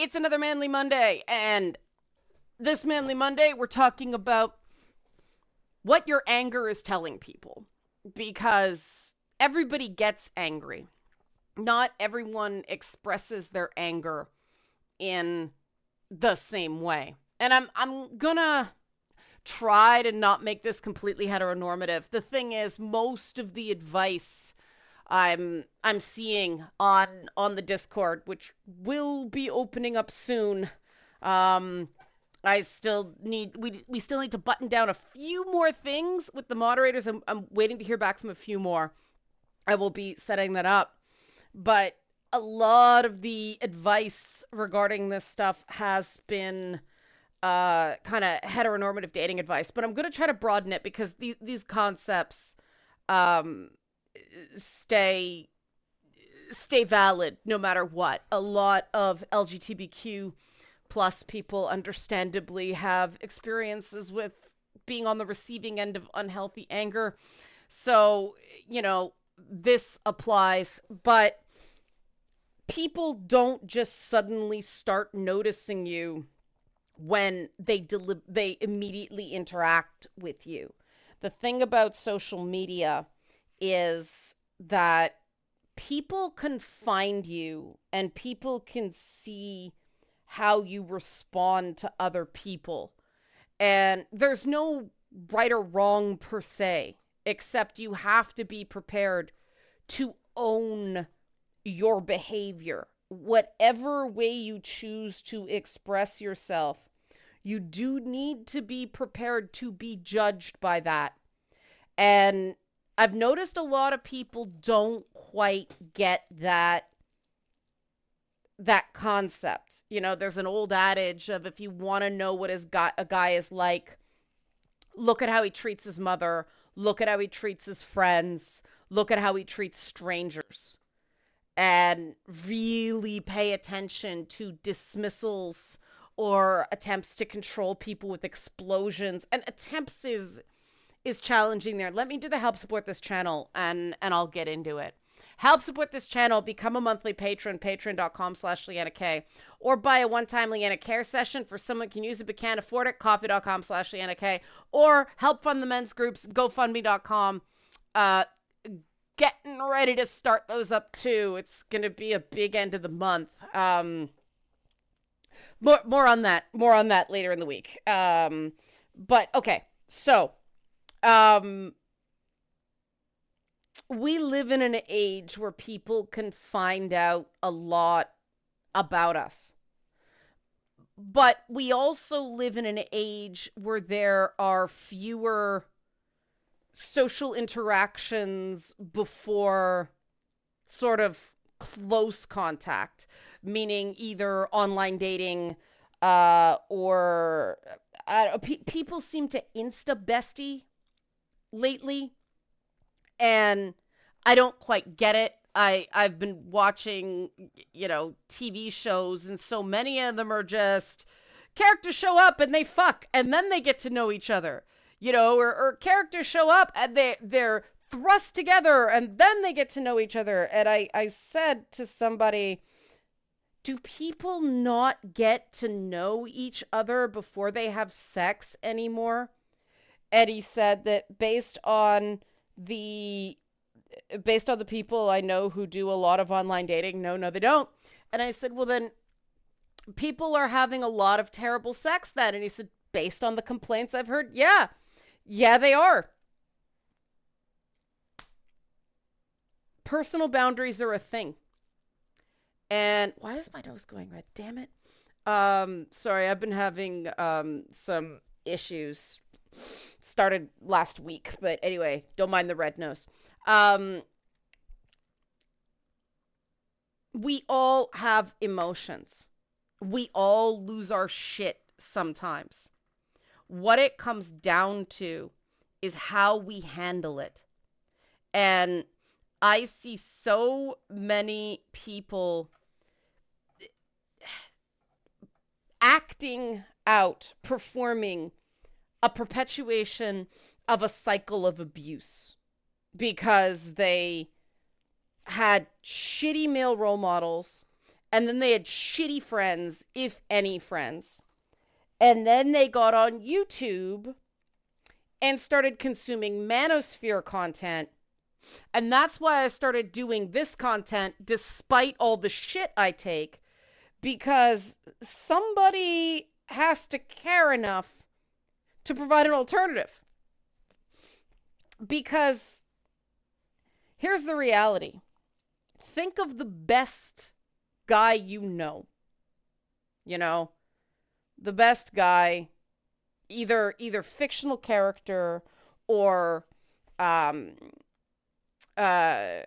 It's another Manly Monday, and this Manly Monday, we're talking about what your anger is telling people because everybody gets angry. Not everyone expresses their anger in the same way. And I'm I'm gonna try to not make this completely heteronormative. The thing is most of the advice I'm I'm seeing on on the Discord, which will be opening up soon. Um, I still need we we still need to button down a few more things with the moderators. I'm I'm waiting to hear back from a few more. I will be setting that up, but a lot of the advice regarding this stuff has been uh kind of heteronormative dating advice but i'm going to try to broaden it because these these concepts um stay stay valid no matter what. A lot of LGBTQ plus people understandably have experiences with being on the receiving end of unhealthy anger. So, you know, this applies, but people don't just suddenly start noticing you when they deli- they immediately interact with you. The thing about social media is that people can find you and people can see how you respond to other people. And there's no right or wrong per se, except you have to be prepared to own your behavior. Whatever way you choose to express yourself, you do need to be prepared to be judged by that. And I've noticed a lot of people don't quite get that that concept. You know, there's an old adage of if you want to know what his guy, a guy is like, look at how he treats his mother, look at how he treats his friends, look at how he treats strangers. And really pay attention to dismissals or attempts to control people with explosions. And attempts is is challenging there. Let me do the help support this channel and and I'll get into it. Help support this channel, become a monthly patron, patreon.com slash Liana K. Or buy a one-time Leanna Care session for someone can use it but can't afford it, ko-fi.com slash Liana K. Or help fund the men's groups, gofundme.com. Uh, getting ready to start those up too. It's going to be a big end of the month. Um, more, more on that, more on that later in the week. Um, but okay, so um we live in an age where people can find out a lot about us. But we also live in an age where there are fewer social interactions before sort of close contact, meaning either online dating uh, or uh, pe- people seem to insta bestie lately and I don't quite get it. I I've been watching you know TV shows and so many of them are just characters show up and they fuck and then they get to know each other. You know, or, or characters show up and they they're thrust together and then they get to know each other. And I I said to somebody do people not get to know each other before they have sex anymore? Eddie said that based on the based on the people I know who do a lot of online dating, no, no, they don't. And I said, well, then people are having a lot of terrible sex then. And he said, based on the complaints I've heard, yeah, yeah, they are. Personal boundaries are a thing. And why is my nose going red? Damn it. Um, sorry, I've been having um some issues started last week, but anyway, don't mind the red nose. Um, we all have emotions. We all lose our shit sometimes. What it comes down to is how we handle it. And I see so many people acting out, performing a perpetuation of a cycle of abuse because they had shitty male role models And then they had shitty friends, if any friends. And then they got on YouTube and started consuming Manosphere content. And that's why I started doing this content despite all the shit I take, because somebody has to care enough to provide an alternative. Because here's the reality think of the best guy you know. You know, the best guy, either either fictional character or um uh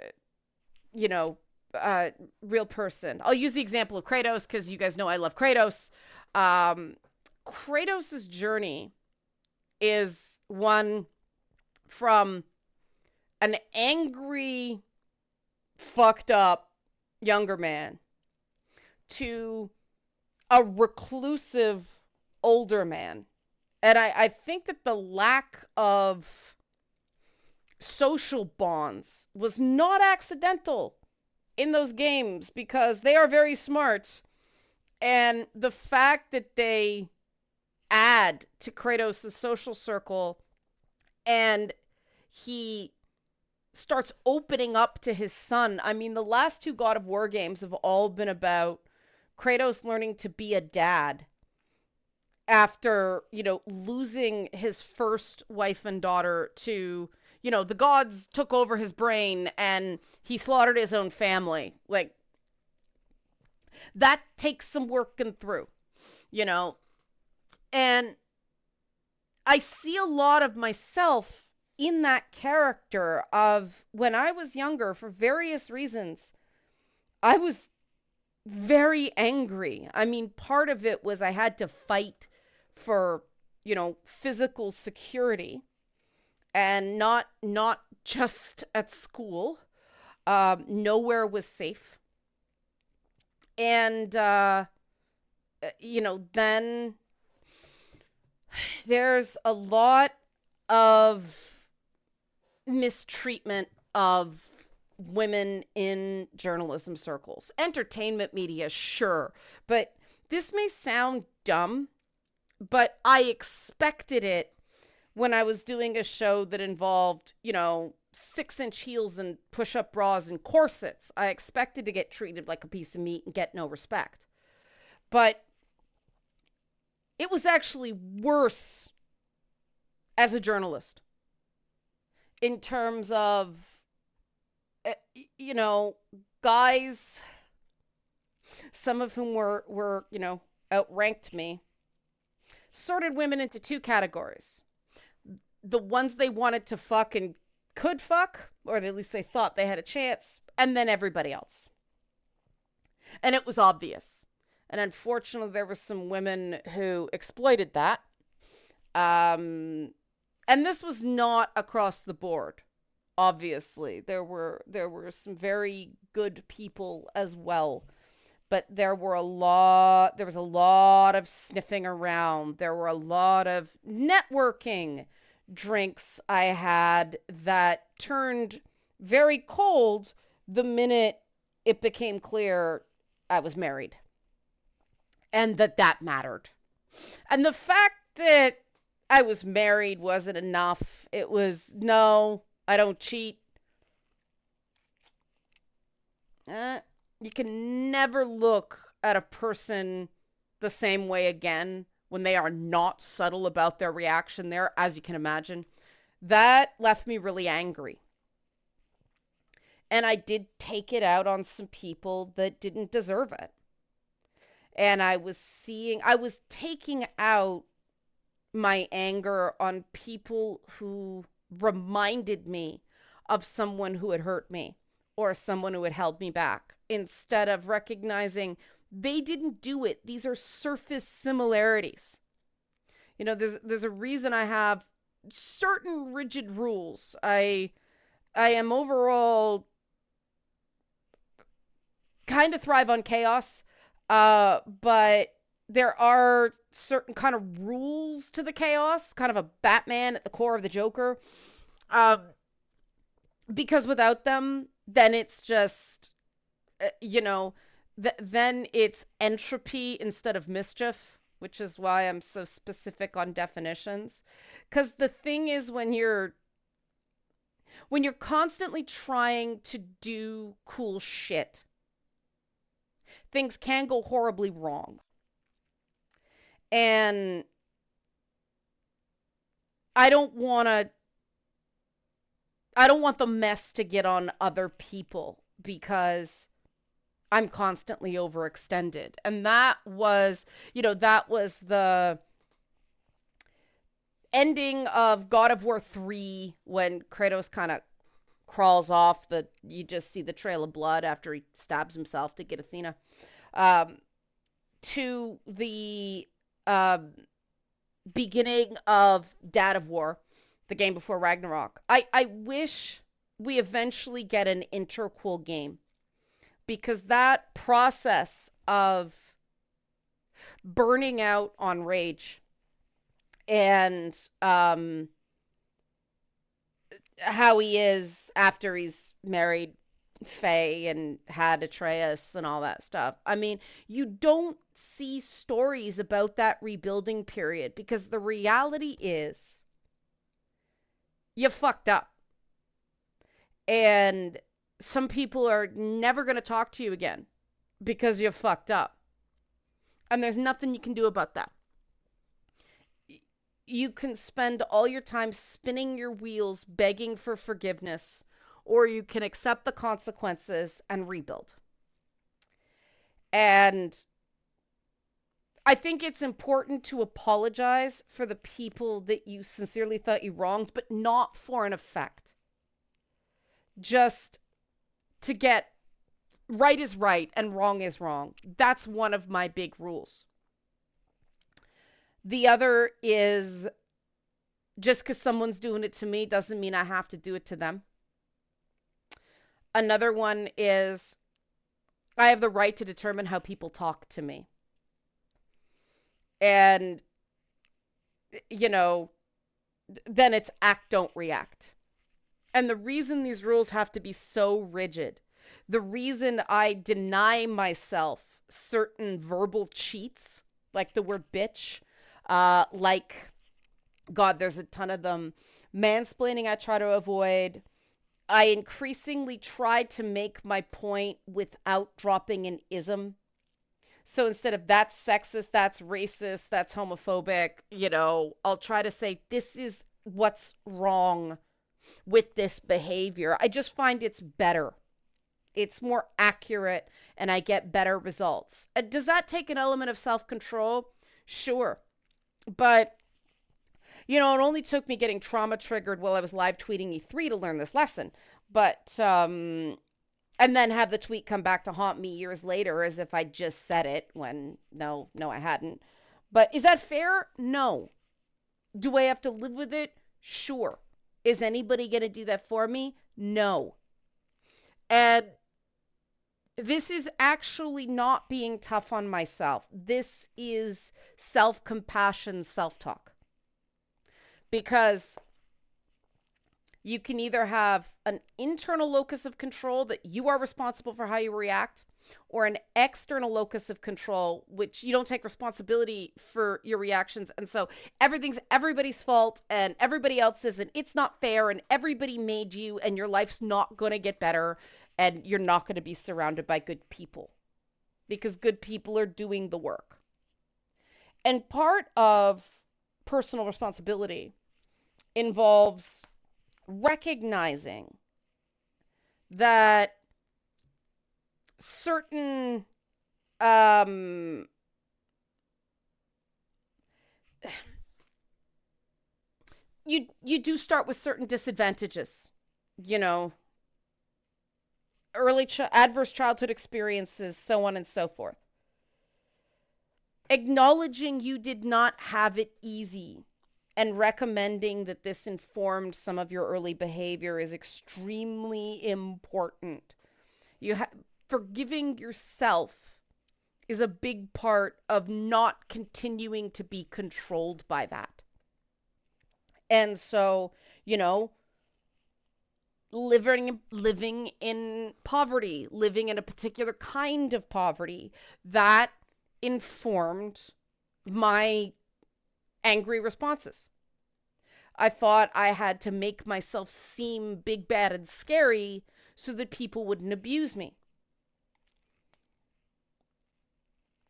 you know, uh real person. I'll use the example of Kratos cuz you guys know I love Kratos. Um Kratos's journey is one from an angry fucked up younger man to a reclusive older man. And I, I think that the lack of social bonds was not accidental in those games because they are very smart. And the fact that they add to Kratos' social circle and he starts opening up to his son. I mean, the last two God of War games have all been about Kratos learning to be a dad after, you know, losing his first wife and daughter to, you know, the gods took over his brain and he slaughtered his own family. Like, that takes some working through, you know. And I see a lot of myself in that character of when I was younger for various reasons. I was very angry. I mean, part of it was I had to fight for, you know, physical security and not not just at school. Um, nowhere was safe. And uh, you know, then there's a lot of mistreatment of women in journalism circles. Entertainment media, sure. But this may sound dumb, but I expected it when I was doing a show that involved, you know, six inch heels and push up bras and corsets. I expected to get treated like a piece of meat and get no respect. But it was actually worse as a journalist in terms of Eh, you know, guys, some of whom were, were, you know, outranked me, sorted women into two categories. The ones they wanted to fuck and could fuck, or at least they thought they had a chance, and then everybody else. And it was obvious. And unfortunately, there were some women who exploited that. Um, and this was not across the board obviously. There were there were some very good people as well but there were a lot there was a lot of sniffing around. There were a lot of networking drinks i had that turned very cold the minute it became clear i was married and that that mattered and the fact that i was married wasn't enough it was no I don't cheat. Uh, you can never look at a person the same way again when they are not subtle about their reaction there, as you can imagine. That left me really angry. And I did take it out on some people that didn't deserve it. And I was seeing, I was taking out my anger on people who reminded me of someone who had hurt me or someone who had held me back instead of recognizing they didn't do it. These are surface similarities. You know, there's there's a reason I have certain rigid rules. I I am overall kind of thrive on chaos, uh, but there are certain kind of rules to the chaos, kind of a Batman at the core of the Joker. Um, because without them, then it's just, uh, you know, th- then it's entropy instead of mischief, which is why I'm so specific on definitions. Because the thing is, when you're when you're constantly trying to do cool shit, things can go horribly wrong. And I don't want to I don't want the mess to get on other people because I'm constantly overextended. And that was, you know, that was the ending of God of War 3 when Kratos kind of crawls off the you just see the trail of blood after he stabs himself to get Athena. Um to the um beginning of Dad of War, the game before Ragnarok. I I wish we eventually get an interquel game because that process of burning out on rage and um how he is after he's married Faye and had Atreus and all that stuff. I mean, you don't see stories about that rebuilding period because the reality is you fucked up. And some people are never going to talk to you again because you fucked up. And there's nothing you can do about that. You can spend all your time spinning your wheels begging for forgiveness, or you can accept the consequences and rebuild. And I think it's important to apologize for the people that you sincerely thought you wronged, but not for an effect. Just to get right is right and wrong is wrong. That's one of my big rules. The other is just because someone's doing it to me doesn't mean I have to do it to them. Another one is I have the right to determine how people talk to me. And, you know, then it's act, don't react. And the reason these rules have to be so rigid, the reason I deny myself certain verbal cheats, like the word bitch, uh, like, God, there's a ton of them. Mansplaining, I try to avoid. I increasingly try to make my point without dropping an ism. So instead of that's sexist, that's racist, that's homophobic, you know, I'll try to say this is what's wrong with this behavior. I just find it's better. It's more accurate and I get better results. Uh, does that take an element of self control? Sure. But, you know, it only took me getting trauma triggered while I was live tweeting E3 to learn this lesson. But, um, and then have the tweet come back to haunt me years later as if I just said it when no, no, I hadn't. But is that fair? No. Do I have to live with it? Sure. Is anybody going to do that for me? No. And this is actually not being tough on myself. This is self compassion, self talk. Because you can either have an internal locus of control that you are responsible for how you react, or an external locus of control, which you don't take responsibility for your reactions. And so everything's everybody's fault and everybody else's, and it's not fair, and everybody made you, and your life's not going to get better, and you're not going to be surrounded by good people because good people are doing the work. And part of personal responsibility involves recognizing that certain um you you do start with certain disadvantages you know early ch- adverse childhood experiences so on and so forth acknowledging you did not have it easy and recommending that this informed some of your early behavior is extremely important you have forgiving yourself is a big part of not continuing to be controlled by that. And so, you know, living living in poverty, living in a particular kind of poverty that informed my angry responses. I thought I had to make myself seem big, bad, and scary so that people wouldn't abuse me.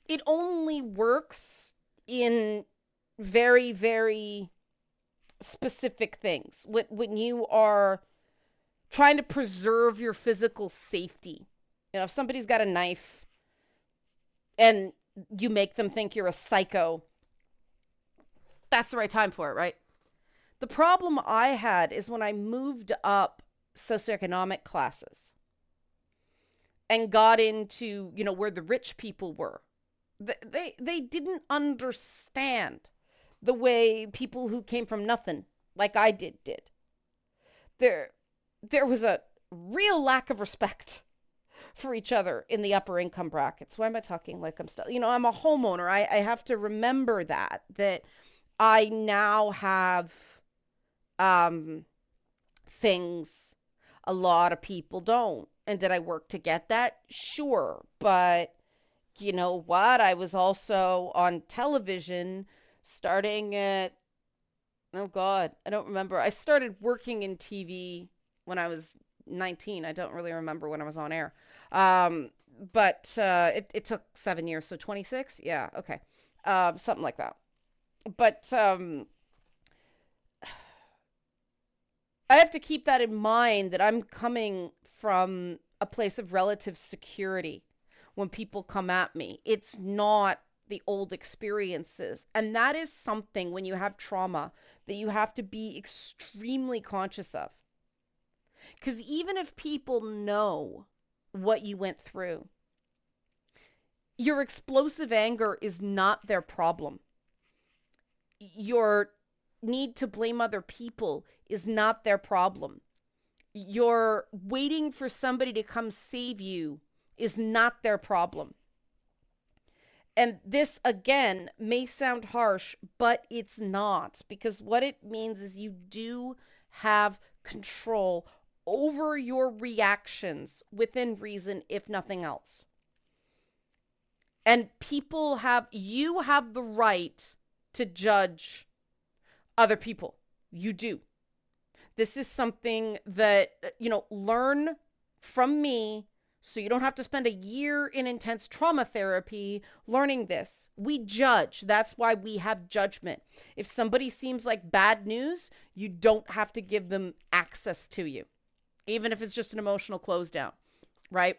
It only works in very, very specific things. When, when you are trying to preserve your physical safety, you know, if somebody's got a knife and you make them think you're a psycho, that's the right time for it, right? The problem I had is when I moved up socioeconomic classes and got into, you know, where the rich people were. They, they, didn't understand the way people who came from nothing, like I did, did. There, there was a real lack of respect for each other in the upper income brackets. Why am I talking like I'm still, you know, I'm a homeowner. I, I have to remember that, that I now have um, things a lot of people don't. And did I work to get that? Sure. But you know what? I was also on television starting at, oh God, I don't remember. I started working in TV when I was 19. I don't really remember when I was on air. Um, but uh, it, it took seven years. So 26? Yeah. Okay. Um, something like that. But um, I have to keep that in mind that I'm coming from a place of relative security when people come at me. It's not the old experiences. And that is something when you have trauma that you have to be extremely conscious of. Because even if people know what you went through, your explosive anger is not their problem. Your need to blame other people is not their problem. Your waiting for somebody to come save you is not their problem. And this, again, may sound harsh, but it's not because what it means is you do have control over your reactions within reason, if nothing else. And people have, you have the right to judge other people. You do. This is something that, you know, learn from me so you don't have to spend a year in intense trauma therapy learning this. We judge. That's why we have judgment. If somebody seems like bad news, you don't have to give them access to you, even if it's just an emotional close down, right?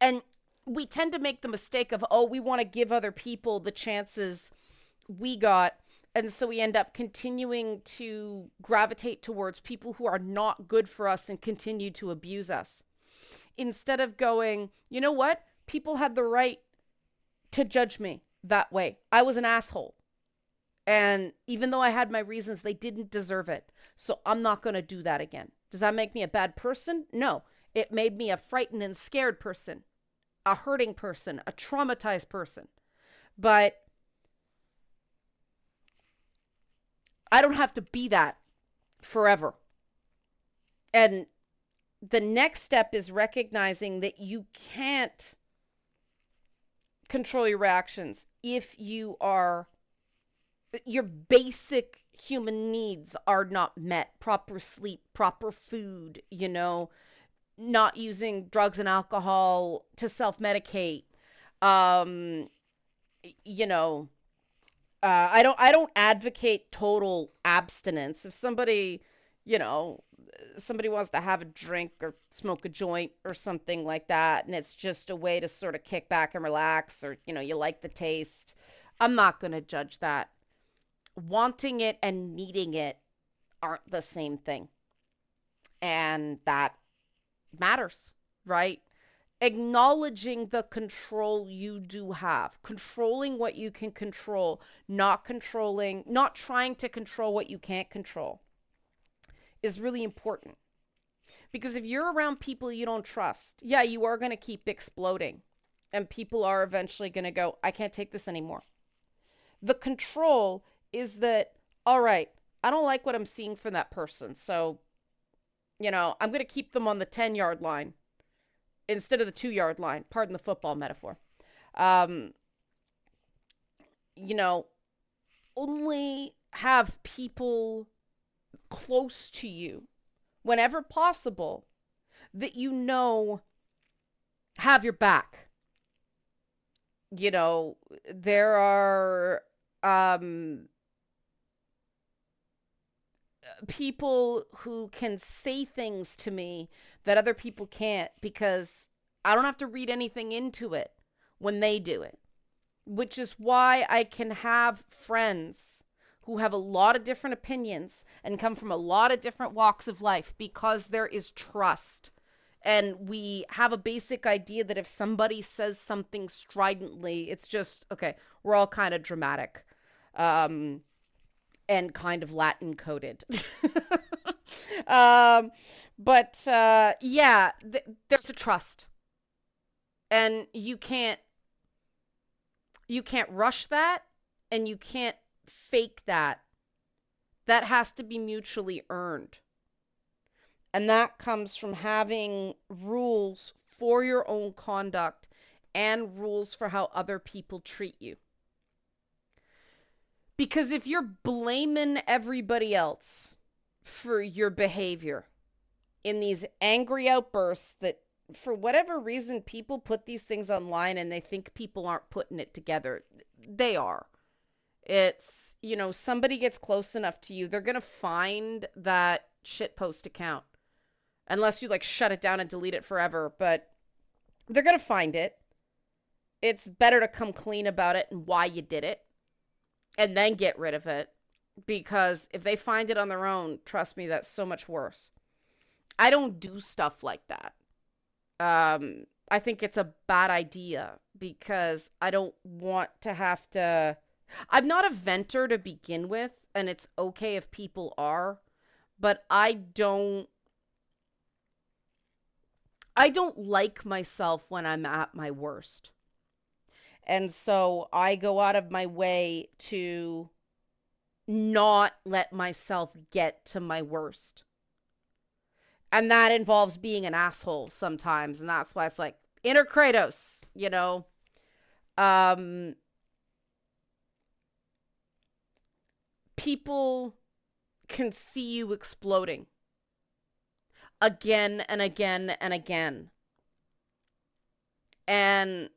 And we tend to make the mistake of, oh, we want to give other people the chances we got and so we end up continuing to gravitate towards people who are not good for us and continue to abuse us. Instead of going, you know what? People had the right to judge me that way. I was an asshole. And even though I had my reasons, they didn't deserve it. So I'm not going to do that again. Does that make me a bad person? No. It made me a frightened and scared person, a hurting person, a traumatized person. But I don't have to be that forever. And the next step is recognizing that you can't control your reactions if you are your basic human needs are not met proper sleep proper food you know not using drugs and alcohol to self-medicate um you know uh, I don't I don't advocate total abstinence. If somebody, you know, somebody wants to have a drink or smoke a joint or something like that and it's just a way to sort of kick back and relax or you know, you like the taste, I'm not going to judge that. Wanting it and needing it aren't the same thing. And that matters, right? acknowledging the control you do have, controlling what you can control, not controlling, not trying to control what you can't control is really important. Because if you're around people you don't trust, yeah, you are going to keep exploding and people are eventually going to go, I can't take this anymore. The control is that, all right, I don't like what I'm seeing from that person. So You know, I'm going to keep them on the 10 yard line instead of the two yard line. Pardon the football metaphor. Um, you know, only have people close to you whenever possible that you know have your back. You know, there are um people who can say things to me that other people can't because I don't have to read anything into it when they do it. Which is why I can have friends who have a lot of different opinions and come from a lot of different walks of life because there is trust. And we have a basic idea that if somebody says something stridently, it's just, okay, we're all kind of dramatic. Um, and kind of Latin coded. um, but uh, yeah, th- there's a trust, and you can't you can't rush that, and you can't fake that. That has to be mutually earned. And that comes from having rules for your own conduct and rules for how other people treat you. Because if you're blaming everybody else for your behavior in these angry outbursts that for whatever reason people put these things online and they think people aren't putting it together, they are. It's, you know, somebody gets close enough to you, they're going to find that shitpost account. Unless you like shut it down and delete it forever, but they're going to find it. It's better to come clean about it and why you did it and then get rid of it because if they find it on their own, trust me, that's so much worse. I don't do stuff like that. Um, I think it's a bad idea because I don't want to have to. I'm not a venter to begin with, and it's okay if people are, but I don't. I don't like myself when I'm at my worst. And so I go out of my way to not let myself get to my worst. And that involves being an asshole sometimes. And that's why it's like inner Kratos, you know. Um people can see you exploding again and again and again. And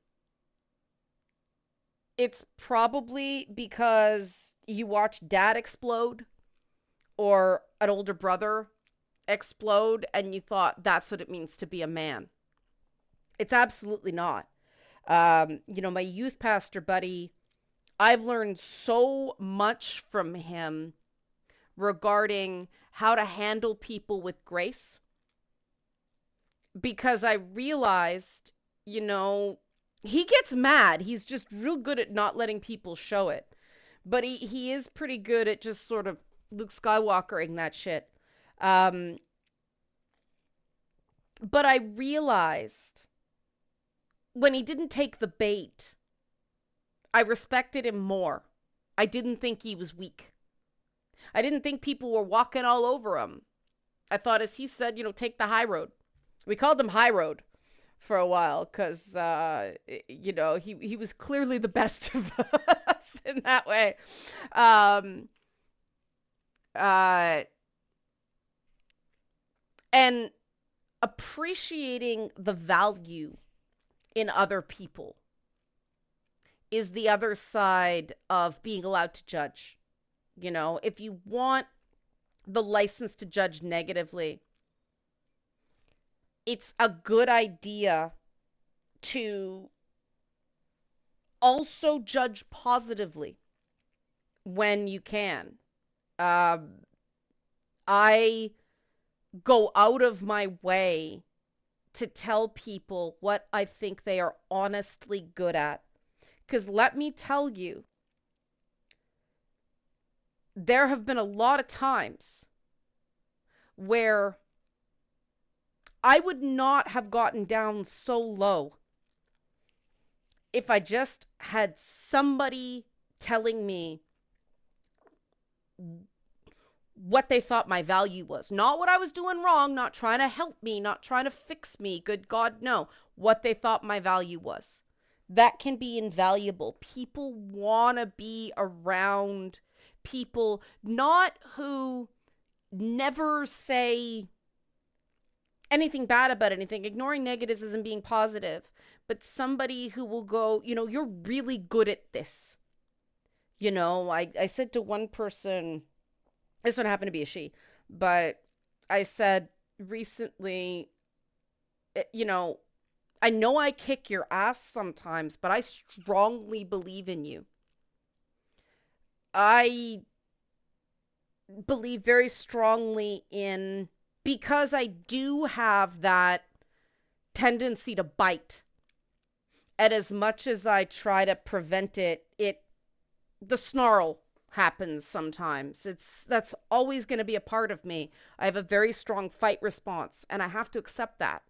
it's probably because you watch dad explode or an older brother explode and you thought that's what it means to be a man. It's absolutely not. Um, you know, my youth pastor buddy, I've learned so much from him regarding how to handle people with grace because I realized, you know, he gets mad. He's just real good at not letting people show it. But he, he is pretty good at just sort of Luke Skywalkering that shit. Um, but I realized when he didn't take the bait, I respected him more. I didn't think he was weak. I didn't think people were walking all over him. I thought, as he said, you know, take the high road. We called him High Road for a while because uh, you know he he was clearly the best of us in that way. Um, uh, and appreciating the value in other people is the other side of being allowed to judge. You know, if you want the license to judge negatively, it's a good idea to also judge positively when you can. Um, I go out of my way to tell people what I think they are honestly good at. Because let me tell you, there have been a lot of times where I would not have gotten down so low if I just had somebody telling me what they thought my value was. Not what I was doing wrong, not trying to help me, not trying to fix me. Good God, no. What they thought my value was. That can be invaluable. People want to be around people, not who never say anything bad about anything. Ignoring negatives isn't being positive, but somebody who will go, you know, you're really good at this. You know, I, I said to one person, this one happened to be a she, but I said recently, eh, you know, I know I kick your ass sometimes, but I strongly believe in you. I believe very strongly in because I do have that tendency to bite. And as much as I try to prevent it, it the snarl happens sometimes. It's that's always going to be a part of me. I have a very strong fight response and I have to accept that.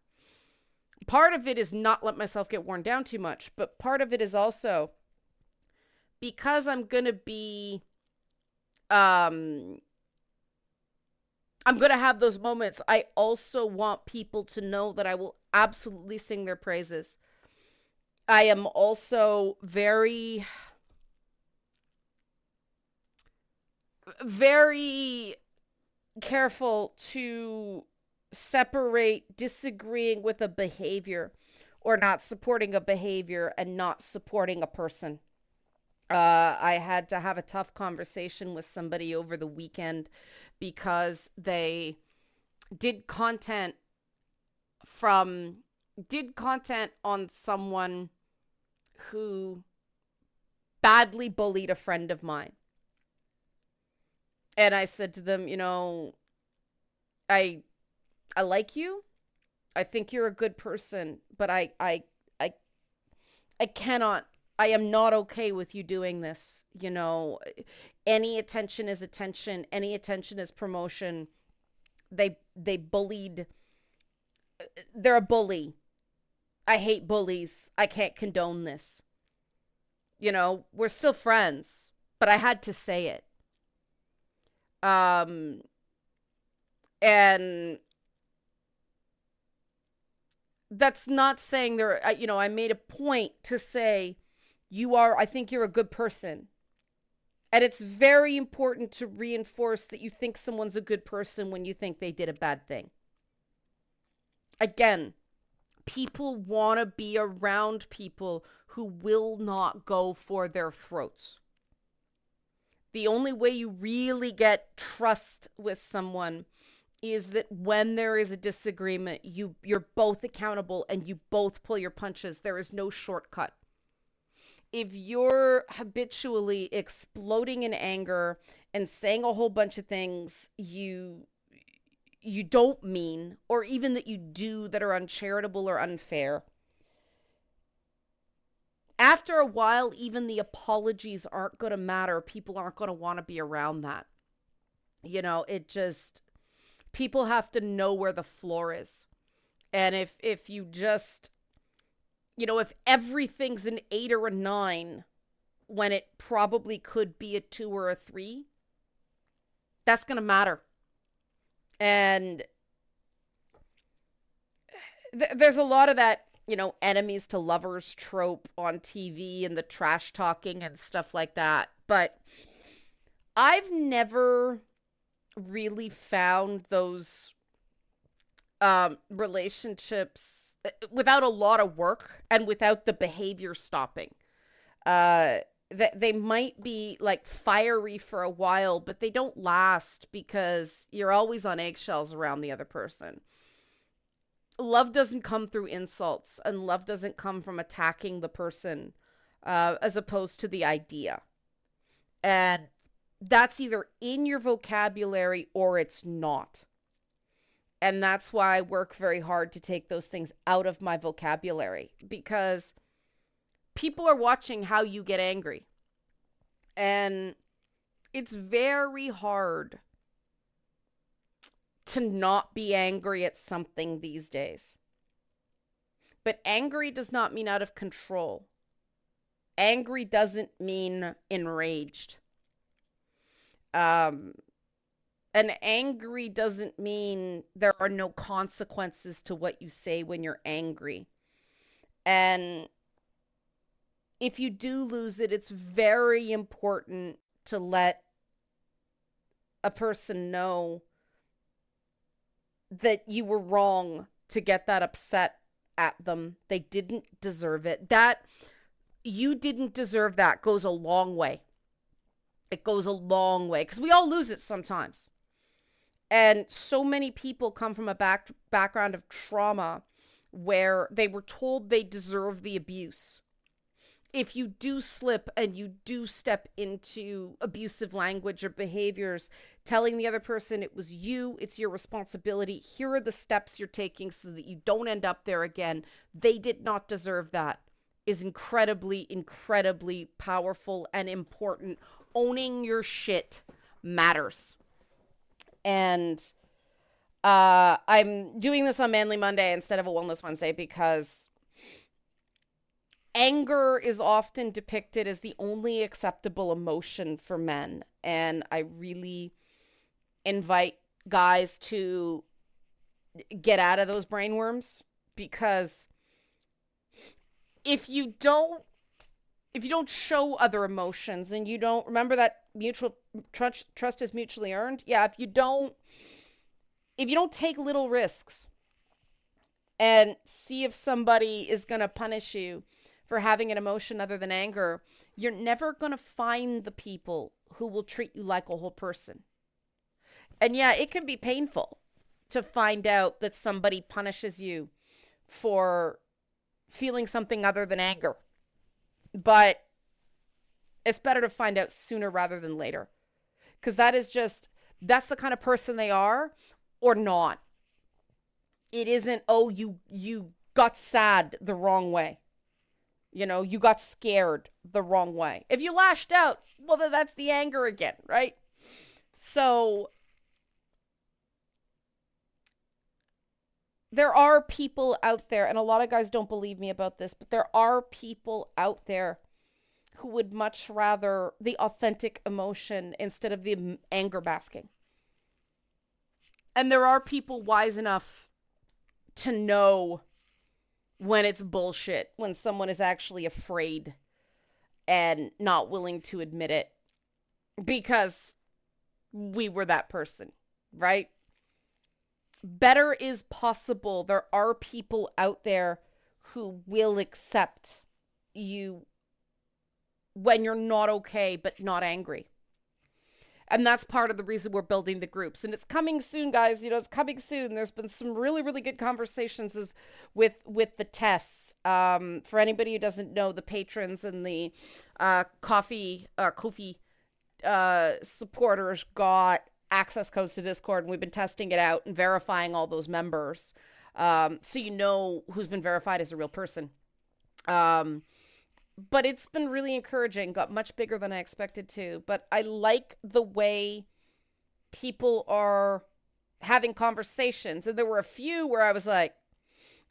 Part of it is not let myself get worn down too much, but part of it is also because I'm going to be um I'm going to have those moments. I also want people to know that I will absolutely sing their praises. I am also very very careful to separate disagreeing with a behavior or not supporting a behavior and not supporting a person. Uh, I had to have a tough conversation with somebody over the weekend because they did content from did content on someone who badly bullied a friend of mine and I said to them, you know, I I like you. I think you're a good person, but I I I I cannot I am not okay with you doing this. You know, any attention is attention, any attention is promotion. They they bullied they're a bully. I hate bullies. I can't condone this. You know, we're still friends, but I had to say it. Um, and that's not saying there, you know, I made a point to say, you are, I think you're a good person. And it's very important to reinforce that you think someone's a good person when you think they did a bad thing. Again, people want to be around people who will not go for their throats the only way you really get trust with someone is that when there is a disagreement you you're both accountable and you both pull your punches there is no shortcut if you're habitually exploding in anger and saying a whole bunch of things you you don't mean or even that you do that are uncharitable or unfair after a while, even the apologies aren't going to matter. People aren't going to want to be around that. You know, it just, people have to know where the floor is. And if, if you just, you know, if everything's an eight or a nine when it probably could be a two or a three, that's going to matter. And th- there's a lot of that you know, enemies to lovers trope on TV and the trash talking and stuff like that. But I've never really found those um, relationships uh, without a lot of work and without the behavior stopping. Uh, that they might be like fiery for a while, but they don't last because you're always on eggshells around the other person love doesn't come through insults and love doesn't come from attacking the person uh, as opposed to the idea. And that's either in your vocabulary or it's not. And that's why I work very hard to take those things out of my vocabulary because people are watching how you get angry. And it's very hard to not be angry at something these days. But angry does not mean out of control. Angry doesn't mean enraged. Um, And angry doesn't mean there are no consequences to what you say when you're angry. And if you do lose it, it's very important to let a person know that you were wrong to get that upset at them. They didn't deserve it. That you didn't deserve that goes a long way. It goes a long way because we all lose it sometimes. And so many people come from a back background of trauma where they were told they deserve the abuse if you do slip and you do step into abusive language or behaviors, telling the other person it was you, it's your responsibility. Here are the steps you're taking so that you don't end up there again. They did not deserve that is incredibly, incredibly powerful and important. Owning your shit matters. And uh, I'm doing this on Manly Monday instead of a Wellness Wednesday because anger is often depicted as the only acceptable emotion for men. And I really invite guys to get out of those brainworms because if you don't if you don't show other emotions and you don't remember that mutual trust trust is mutually earned yeah if you don't if you don't take little risks and see if somebody is going to punish you for having an emotion other than anger, you're never going to find the people who will treat you like a whole person. And yeah, it can be painful to find out that somebody punishes you for feeling something other than anger. But it's better to find out sooner rather than later. Because that is just, that's the kind of person they are or not. It isn't, oh, you, you got sad the wrong way. You know, you got scared the wrong way. If you lashed out, well, then that's the anger again, right? So there are people out there, and a lot of guys don't believe me about this, but there are people out there who would much rather the authentic emotion instead of the anger basking. And there are people wise enough to know when it's bullshit, when someone is actually afraid and not willing to admit it because we were that person, right? Better is possible. There are people out there who will accept you when you're not okay, but not angry. And that's part of the reason we're building the groups. And it's coming soon guys. You know it's coming soon. There's been some really really good conversations with with the tests. Um, for anybody who doesn't know the patrons and the uh, Ko-fi uh, Ko-fi uh, supporters got access codes to discord and we've been testing it out and verifying all those members. Um, so you know who's been verified as a real person. Um, but it's been really encouraging, got much bigger than I expected to. But I like the way people are having conversations. And there were a few where I was like,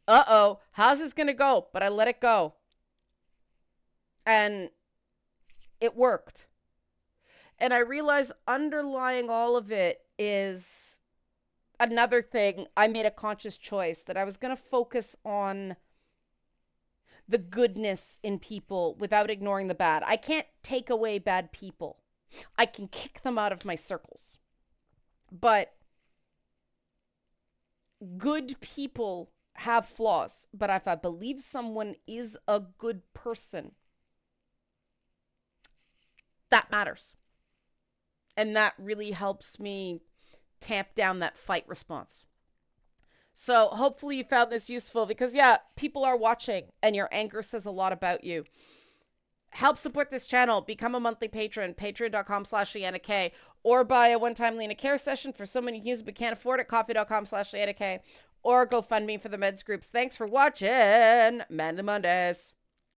uh oh, how's this going to go? But I let it go. And it worked. And I realized underlying all of it is another thing. I made a conscious choice that I was going to focus on the goodness in people without ignoring the bad. I can't take away bad people. I can kick them out of my circles. But good people have flaws. But if I believe someone is a good person, that matters. And that really helps me tamp down that fight response. So hopefully you found this useful because, yeah, people are watching and your anger says a lot about you. Help support this channel. Become a monthly patron, patreon.com slash Liana K, or buy a one-time Lena Care session for someone you use but can't afford it, ko-fi.com slash Liana K, or GoFundMe for the meds groups. Thanks for watching. Manly Mondays.